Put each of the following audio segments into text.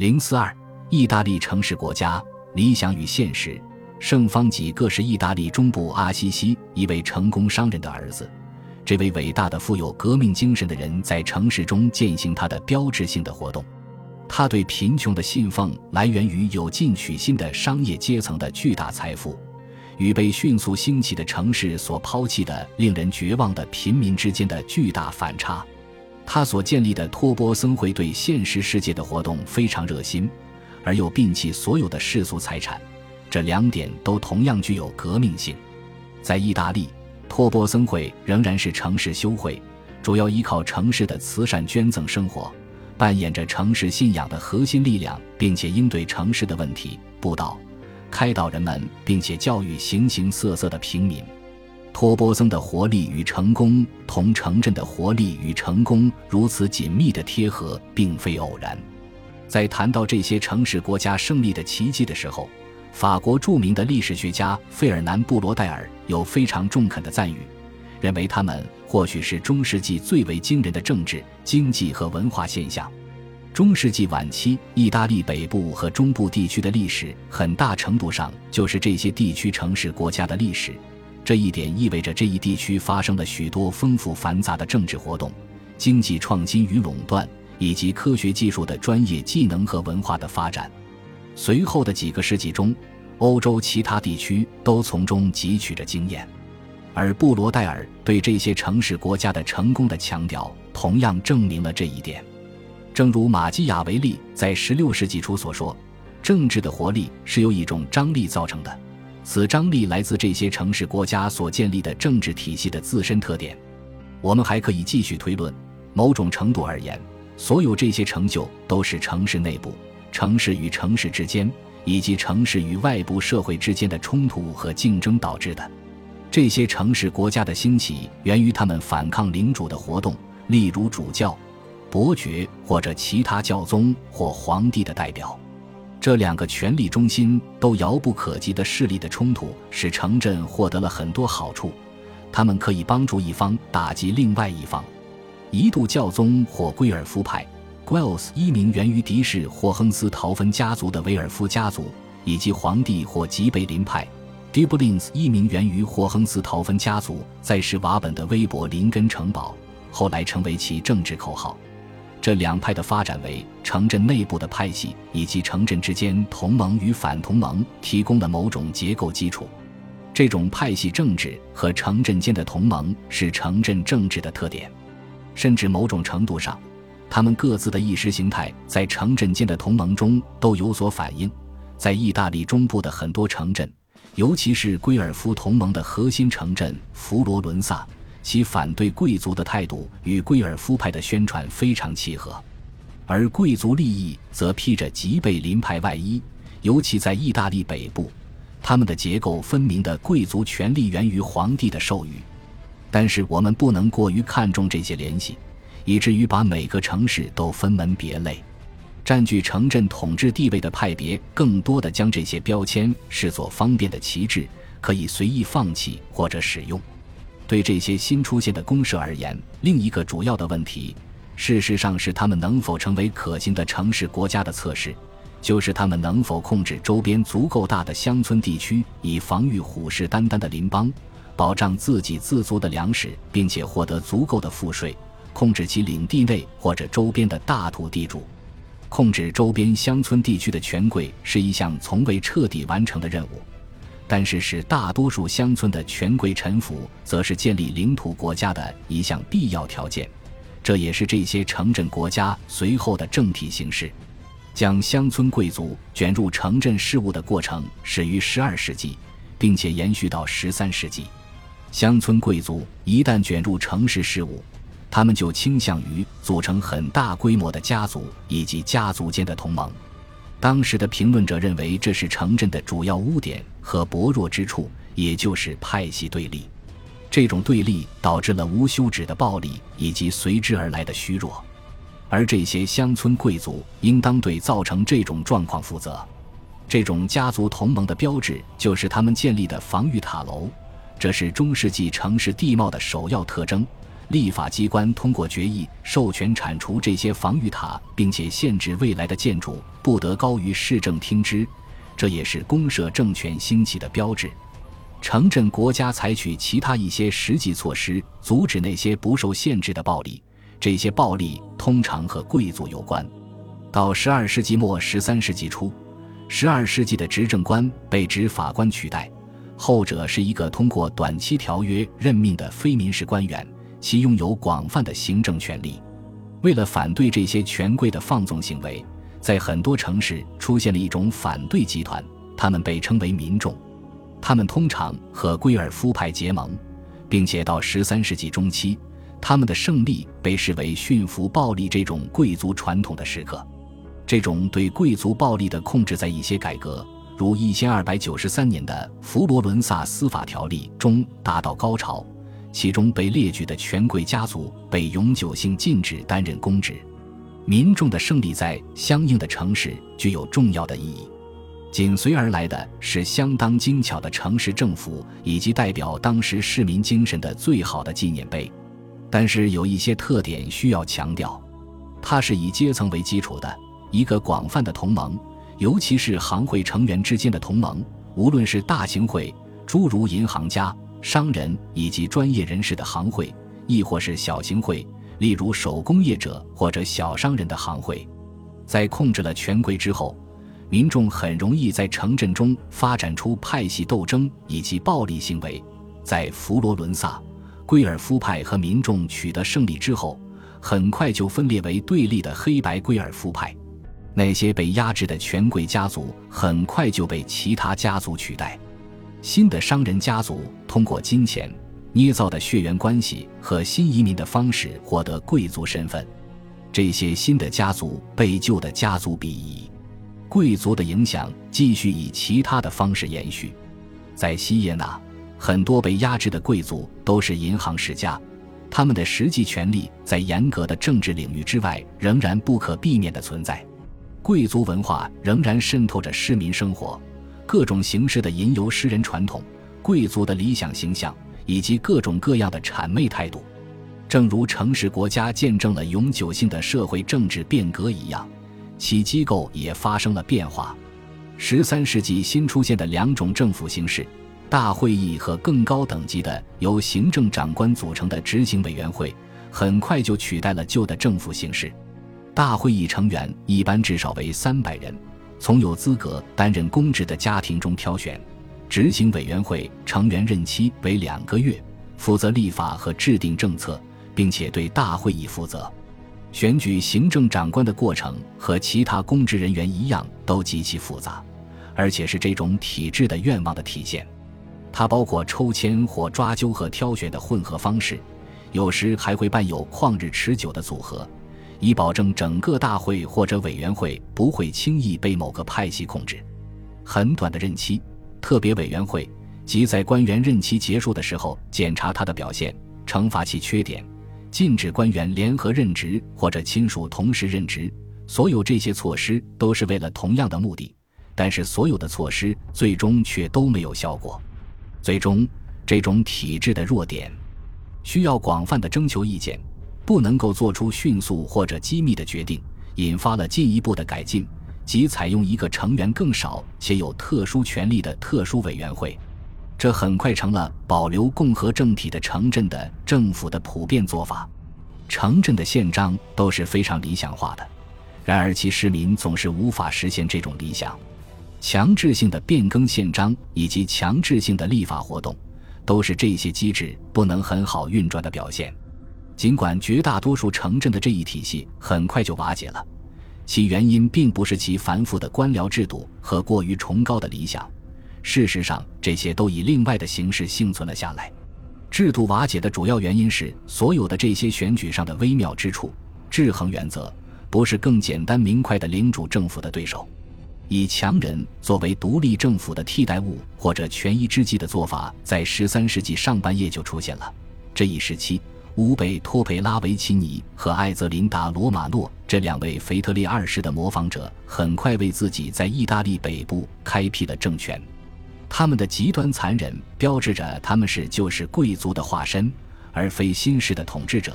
零四二，意大利城市国家理想与现实。圣方济各是意大利中部阿西西一位成功商人的儿子。这位伟大的、富有革命精神的人在城市中践行他的标志性的活动。他对贫穷的信奉来源于有进取心的商业阶层的巨大财富，与被迅速兴起的城市所抛弃的令人绝望的平民之间的巨大反差。他所建立的托波僧会对现实世界的活动非常热心，而又摒弃所有的世俗财产，这两点都同样具有革命性。在意大利，托波僧会仍然是城市修会，主要依靠城市的慈善捐赠生活，扮演着城市信仰的核心力量，并且应对城市的问题，布道、开导人们，并且教育形形色色的平民。托波僧的活力与成功同城镇的活力与成功如此紧密的贴合，并非偶然。在谈到这些城市国家胜利的奇迹的时候，法国著名的历史学家费尔南·布罗代尔有非常中肯的赞誉，认为他们或许是中世纪最为惊人的政治、经济和文化现象。中世纪晚期，意大利北部和中部地区的历史很大程度上就是这些地区城市国家的历史。这一点意味着这一地区发生了许多丰富繁杂的政治活动、经济创新与垄断，以及科学技术的专业技能和文化的发展。随后的几个世纪中，欧洲其他地区都从中汲取着经验，而布罗代尔对这些城市国家的成功的强调，同样证明了这一点。正如马基雅维利在16世纪初所说：“政治的活力是由一种张力造成的。”此张力来自这些城市国家所建立的政治体系的自身特点。我们还可以继续推论，某种程度而言，所有这些成就都是城市内部、城市与城市之间，以及城市与外部社会之间的冲突和竞争导致的。这些城市国家的兴起源于他们反抗领主的活动，例如主教、伯爵或者其他教宗或皇帝的代表。这两个权力中心都遥不可及的势力的冲突，使城镇获得了很多好处。他们可以帮助一方打击另外一方。一度教宗或圭尔夫派 （Guelphs） 一名源于迪士霍亨斯陶芬家族的威尔夫家族，以及皇帝或吉贝林派 d i b l i n s 一名源于霍亨斯陶芬家族在施瓦本的威伯林根城堡，后来成为其政治口号。这两派的发展为城镇内部的派系，以及城镇之间同盟与反同盟提供了某种结构基础。这种派系政治和城镇间的同盟是城镇政治的特点，甚至某种程度上，他们各自的意识形态在城镇间的同盟中都有所反映。在意大利中部的很多城镇，尤其是圭尔夫同盟的核心城镇佛罗伦萨。其反对贵族的态度与圭尔夫派的宣传非常契合，而贵族利益则披着吉贝林派外衣。尤其在意大利北部，他们的结构分明的贵族权力源于皇帝的授予。但是我们不能过于看重这些联系，以至于把每个城市都分门别类。占据城镇统治地位的派别，更多的将这些标签视作方便的旗帜，可以随意放弃或者使用。对这些新出现的公社而言，另一个主要的问题，事实上是他们能否成为可行的城市国家的测试，就是他们能否控制周边足够大的乡村地区，以防御虎视眈眈的邻邦，保障自给自足的粮食，并且获得足够的赋税，控制其领地内或者周边的大土地主。控制周边乡村地区的权贵是一项从未彻底完成的任务。但是，使大多数乡村的权贵臣服，则是建立领土国家的一项必要条件。这也是这些城镇国家随后的政体形式。将乡村贵族卷入城镇事务的过程始于12世纪，并且延续到13世纪。乡村贵族一旦卷入城市事务，他们就倾向于组成很大规模的家族以及家族间的同盟。当时的评论者认为，这是城镇的主要污点和薄弱之处，也就是派系对立。这种对立导致了无休止的暴力以及随之而来的虚弱，而这些乡村贵族应当对造成这种状况负责。这种家族同盟的标志就是他们建立的防御塔楼，这是中世纪城市地貌的首要特征。立法机关通过决议授权铲除这些防御塔，并且限制未来的建筑不得高于市政厅之，这也是公社政权兴起的标志。城镇国家采取其他一些实际措施，阻止那些不受限制的暴力。这些暴力通常和贵族有关。到十二世纪末、十三世纪初，十二世纪的执政官被执法官取代，后者是一个通过短期条约任命的非民事官员。其拥有广泛的行政权力。为了反对这些权贵的放纵行为，在很多城市出现了一种反对集团，他们被称为民众。他们通常和圭尔夫派结盟，并且到十三世纪中期，他们的胜利被视为驯服暴力这种贵族传统的时刻。这种对贵族暴力的控制，在一些改革，如一千二百九十三年的佛罗伦萨司法条例中达到高潮。其中被列举的权贵家族被永久性禁止担任公职，民众的胜利在相应的城市具有重要的意义。紧随而来的是相当精巧的城市政府以及代表当时市民精神的最好的纪念碑。但是有一些特点需要强调：它是以阶层为基础的一个广泛的同盟，尤其是行会成员之间的同盟，无论是大型会，诸如银行家。商人以及专业人士的行会，亦或是小型会，例如手工业者或者小商人的行会，在控制了权贵之后，民众很容易在城镇中发展出派系斗争以及暴力行为。在佛罗伦萨，圭尔夫派和民众取得胜利之后，很快就分裂为对立的黑白圭尔夫派。那些被压制的权贵家族很快就被其他家族取代。新的商人家族通过金钱捏造的血缘关系和新移民的方式获得贵族身份，这些新的家族被旧的家族鄙夷，贵族的影响继续以其他的方式延续。在西耶纳，很多被压制的贵族都是银行世家，他们的实际权利在严格的政治领域之外仍然不可避免的存在，贵族文化仍然渗透着市民生活。各种形式的吟游诗人传统、贵族的理想形象以及各种各样的谄媚态度，正如城市国家见证了永久性的社会政治变革一样，其机构也发生了变化。十三世纪新出现的两种政府形式——大会议和更高等级的由行政长官组成的执行委员会，很快就取代了旧的政府形式。大会议成员一般至少为三百人。从有资格担任公职的家庭中挑选，执行委员会成员任期为两个月，负责立法和制定政策，并且对大会议负责。选举行政长官的过程和其他公职人员一样，都极其复杂，而且是这种体制的愿望的体现。它包括抽签或抓阄和挑选的混合方式，有时还会伴有旷日持久的组合。以保证整个大会或者委员会不会轻易被某个派系控制。很短的任期，特别委员会即在官员任期结束的时候检查他的表现，惩罚其缺点，禁止官员联合任职或者亲属同时任职。所有这些措施都是为了同样的目的，但是所有的措施最终却都没有效果。最终，这种体制的弱点需要广泛的征求意见。不能够做出迅速或者机密的决定，引发了进一步的改进，即采用一个成员更少且有特殊权力的特殊委员会。这很快成了保留共和政体的城镇的政府的普遍做法。城镇的宪章都是非常理想化的，然而其市民总是无法实现这种理想。强制性的变更宪章以及强制性的立法活动，都是这些机制不能很好运转的表现。尽管绝大多数城镇的这一体系很快就瓦解了，其原因并不是其繁复的官僚制度和过于崇高的理想。事实上，这些都以另外的形式幸存了下来。制度瓦解的主要原因是所有的这些选举上的微妙之处。制衡原则不是更简单明快的领主政府的对手。以强人作为独立政府的替代物或者权宜之计的做法，在十三世纪上半叶就出现了。这一时期。乌贝托培拉维奇尼和艾泽琳达罗马诺这两位腓特烈二世的模仿者，很快为自己在意大利北部开辟了政权。他们的极端残忍标志着他们是旧式贵族的化身，而非新式的统治者，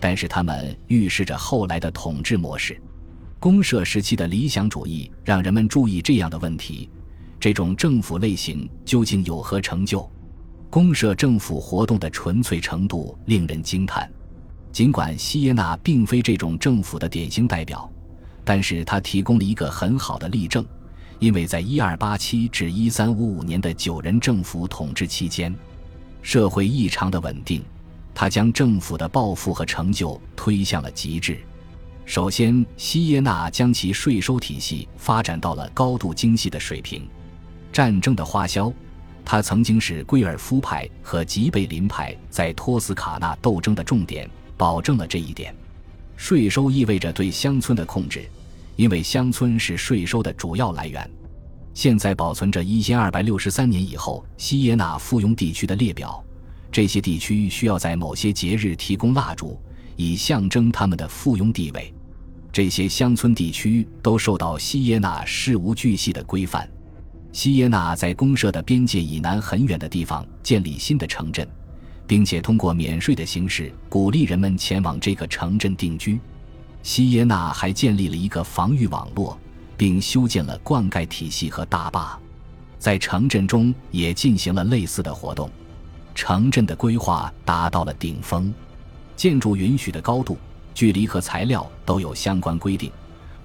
但是他们预示着后来的统治模式。公社时期的理想主义让人们注意这样的问题：这种政府类型究竟有何成就？公社政府活动的纯粹程度令人惊叹。尽管西耶纳并非这种政府的典型代表，但是他提供了一个很好的例证，因为在1287至1355年的九人政府统治期间，社会异常的稳定，他将政府的抱负和成就推向了极致。首先，西耶纳将其税收体系发展到了高度精细的水平。战争的花销，他曾经是圭尔夫派和吉贝林派在托斯卡纳斗争的重点，保证了这一点。税收意味着对乡村的控制，因为乡村是税收的主要来源。现在保存着一千二百六十三年以后西耶纳附庸地区的列表，这些地区需要在某些节日提供蜡烛。以象征他们的附庸地位，这些乡村地区都受到西耶纳事无巨细的规范。西耶纳在公社的边界以南很远的地方建立新的城镇，并且通过免税的形式鼓励人们前往这个城镇定居。西耶纳还建立了一个防御网络，并修建了灌溉体系和大坝，在城镇中也进行了类似的活动。城镇的规划达到了顶峰。建筑允许的高度、距离和材料都有相关规定，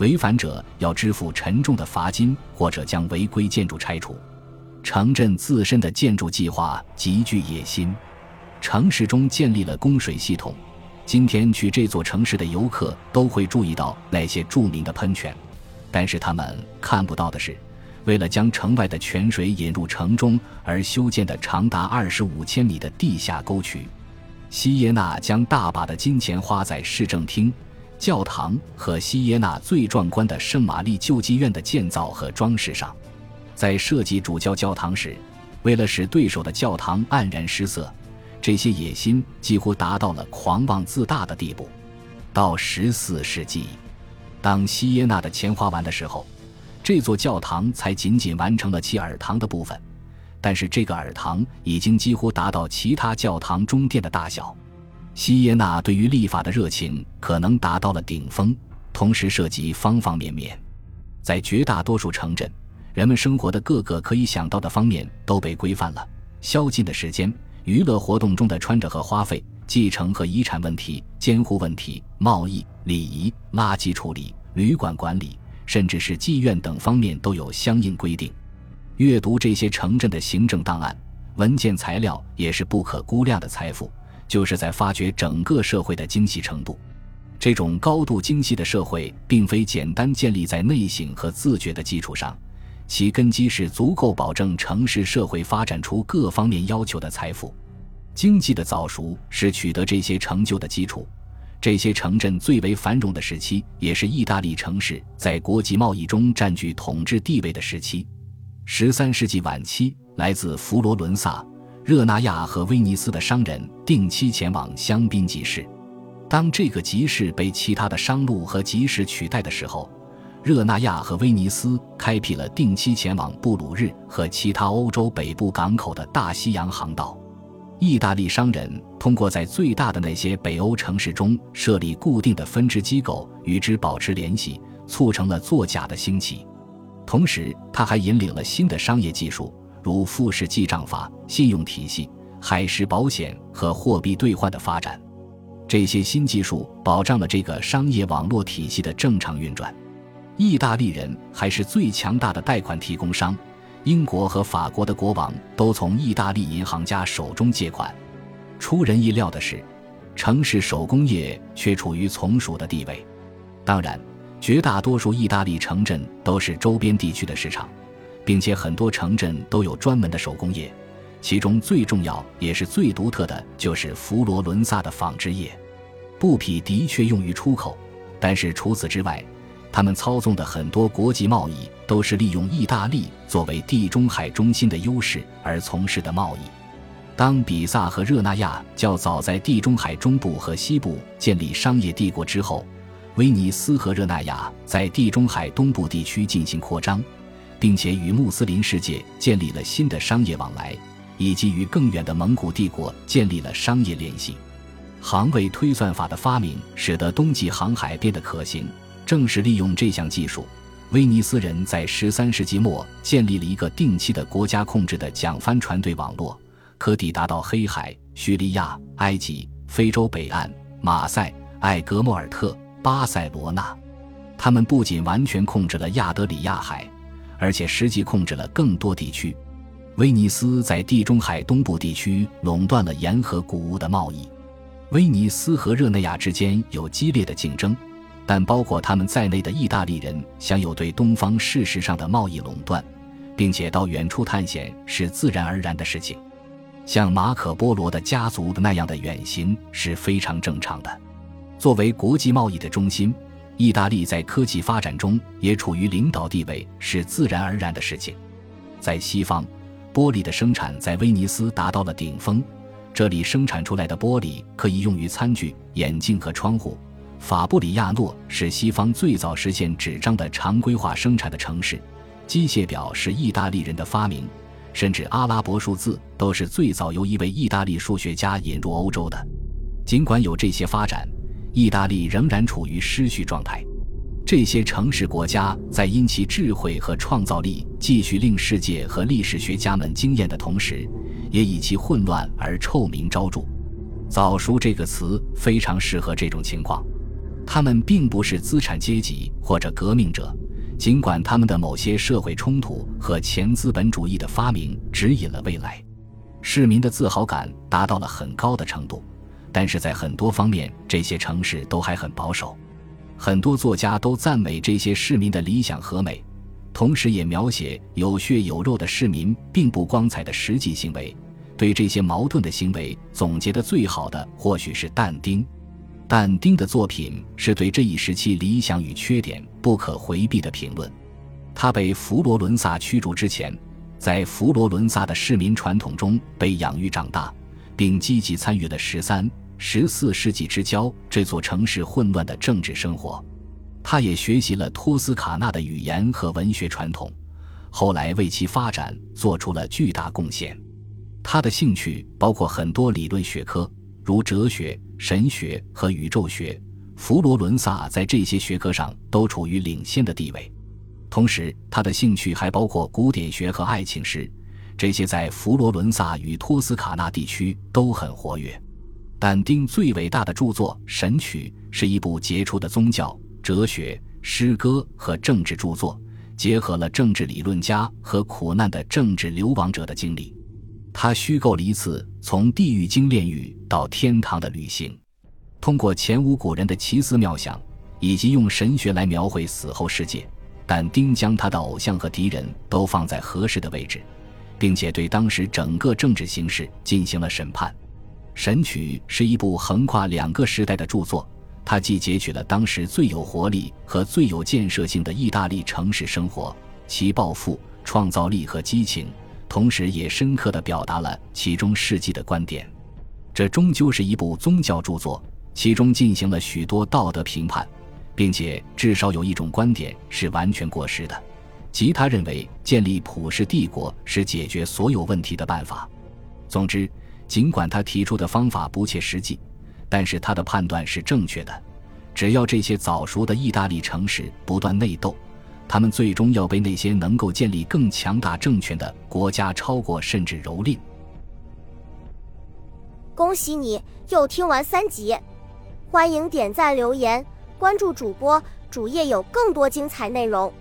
违反者要支付沉重的罚金或者将违规建筑拆除。城镇自身的建筑计划极具野心，城市中建立了供水系统。今天去这座城市的游客都会注意到那些著名的喷泉，但是他们看不到的是，为了将城外的泉水引入城中而修建的长达二十五千米的地下沟渠。西耶纳将大把的金钱花在市政厅、教堂和西耶纳最壮观的圣玛丽救济院的建造和装饰上。在设计主教教堂时，为了使对手的教堂黯然失色，这些野心几乎达到了狂妄自大的地步。到十四世纪，当西耶纳的钱花完的时候，这座教堂才仅仅完成了其耳堂的部分。但是这个耳堂已经几乎达到其他教堂中殿的大小。西耶纳对于立法的热情可能达到了顶峰，同时涉及方方面面。在绝大多数城镇，人们生活的各个可以想到的方面都被规范了：宵禁的时间、娱乐活动中的穿着和花费、继承和遗产问题、监护问题、贸易、礼仪、垃圾处理、旅馆管理，甚至是妓院等方面都有相应规定。阅读这些城镇的行政档案、文件材料，也是不可估量的财富。就是在发掘整个社会的精细程度。这种高度精细的社会，并非简单建立在内省和自觉的基础上，其根基是足够保证城市社会发展出各方面要求的财富。经济的早熟是取得这些成就的基础。这些城镇最为繁荣的时期，也是意大利城市在国际贸易中占据统治地位的时期。十三世纪晚期，来自佛罗伦萨、热那亚和威尼斯的商人定期前往香槟集市。当这个集市被其他的商路和集市取代的时候，热那亚和威尼斯开辟了定期前往布鲁日和其他欧洲北部港口的大西洋航道。意大利商人通过在最大的那些北欧城市中设立固定的分支机构，与之保持联系，促成了作假的兴起。同时，他还引领了新的商业技术，如复式记账法、信用体系、海事保险和货币兑换的发展。这些新技术保障了这个商业网络体系的正常运转。意大利人还是最强大的贷款提供商，英国和法国的国王都从意大利银行家手中借款。出人意料的是，城市手工业却处于从属的地位。当然。绝大多数意大利城镇都是周边地区的市场，并且很多城镇都有专门的手工业，其中最重要也是最独特的就是佛罗伦萨的纺织业。布匹的确用于出口，但是除此之外，他们操纵的很多国际贸易都是利用意大利作为地中海中心的优势而从事的贸易。当比萨和热那亚较早在地中海中部和西部建立商业帝国之后。威尼斯和热那亚在地中海东部地区进行扩张，并且与穆斯林世界建立了新的商业往来，以及与更远的蒙古帝国建立了商业联系。航位推算法的发明使得冬季航海变得可行。正是利用这项技术，威尼斯人在十三世纪末建立了一个定期的国家控制的桨帆船队网络，可抵达到黑海、叙利亚、埃及、非洲北岸、马赛、艾格莫尔特、巴塞罗那。他们不仅完全控制了亚德里亚海，而且实际控制了更多地区。威尼斯在地中海东部地区垄断了盐和谷物的贸易。威尼斯和热内亚之间有激烈的竞争，但包括他们在内的意大利人享有对东方事实上的贸易垄断，并且到远处探险是自然而然的事情。像马可·波罗的家族那样的远行是非常正常的。作为国际贸易的中心，意大利在科技发展中也处于领导地位是自然而然的事情。在西方，玻璃的生产在威尼斯达到了顶峰。这里生产出来的玻璃可以用于餐具、眼镜和窗户。法布里亚诺是西方最早实现纸张的常规化生产的城市。机械表是意大利人的发明，甚至阿拉伯数字都是最早由一位意大利数学家引入欧洲的。尽管有这些发展，意大利仍然处于失序状态。这些城市国家在因其智慧和创造力继续令世界和历史学家们惊艳的同时，也以其混乱而臭名昭著。早熟这个词非常适合这种情况。他们并不是资产阶级或者革命者，尽管他们的某些社会冲突和前资本主义的发明指引了未来。市民的自豪感达到了很高的程度，但是在很多方面，这些城市都还很保守。很多作家都赞美这些市民的理想和美。同时也描写有血有肉的市民并不光彩的实际行为。对这些矛盾的行为总结的最好的，或许是但丁。但丁的作品是对这一时期理想与缺点不可回避的评论。他被佛罗伦萨驱逐之前，在佛罗伦萨的市民传统中被养育长大，并积极参与了十三、十四世纪之交这座城市混乱的政治生活。他也学习了托斯卡纳的语言和文学传统，后来为其发展做出了巨大贡献。他的兴趣包括很多理论学科，如哲学、神学和宇宙学。佛罗伦萨在这些学科上都处于领先的地位。同时，他的兴趣还包括古典学和爱情诗，这些在佛罗伦萨与托斯卡纳地区都很活跃。但丁最伟大的著作《神曲》是一部杰出的宗教。哲学、诗歌和政治著作，结合了政治理论家和苦难的政治流亡者的经历。他虚构了一次从地狱经炼狱到天堂的旅行，通过前无古人的奇思妙想，以及用神学来描绘死后世界。但丁将他的偶像和敌人都放在合适的位置，并且对当时整个政治形势进行了审判。《神曲》是一部横跨两个时代的著作。它既截取了当时最有活力和最有建设性的意大利城市生活，其抱负、创造力和激情，同时也深刻地表达了其中世纪的观点。这终究是一部宗教著作，其中进行了许多道德评判，并且至少有一种观点是完全过时的，即他认为建立普世帝国是解决所有问题的办法。总之，尽管他提出的方法不切实际。但是他的判断是正确的，只要这些早熟的意大利城市不断内斗，他们最终要被那些能够建立更强大政权的国家超过甚至蹂躏。恭喜你又听完三集，欢迎点赞、留言、关注主播，主页有更多精彩内容。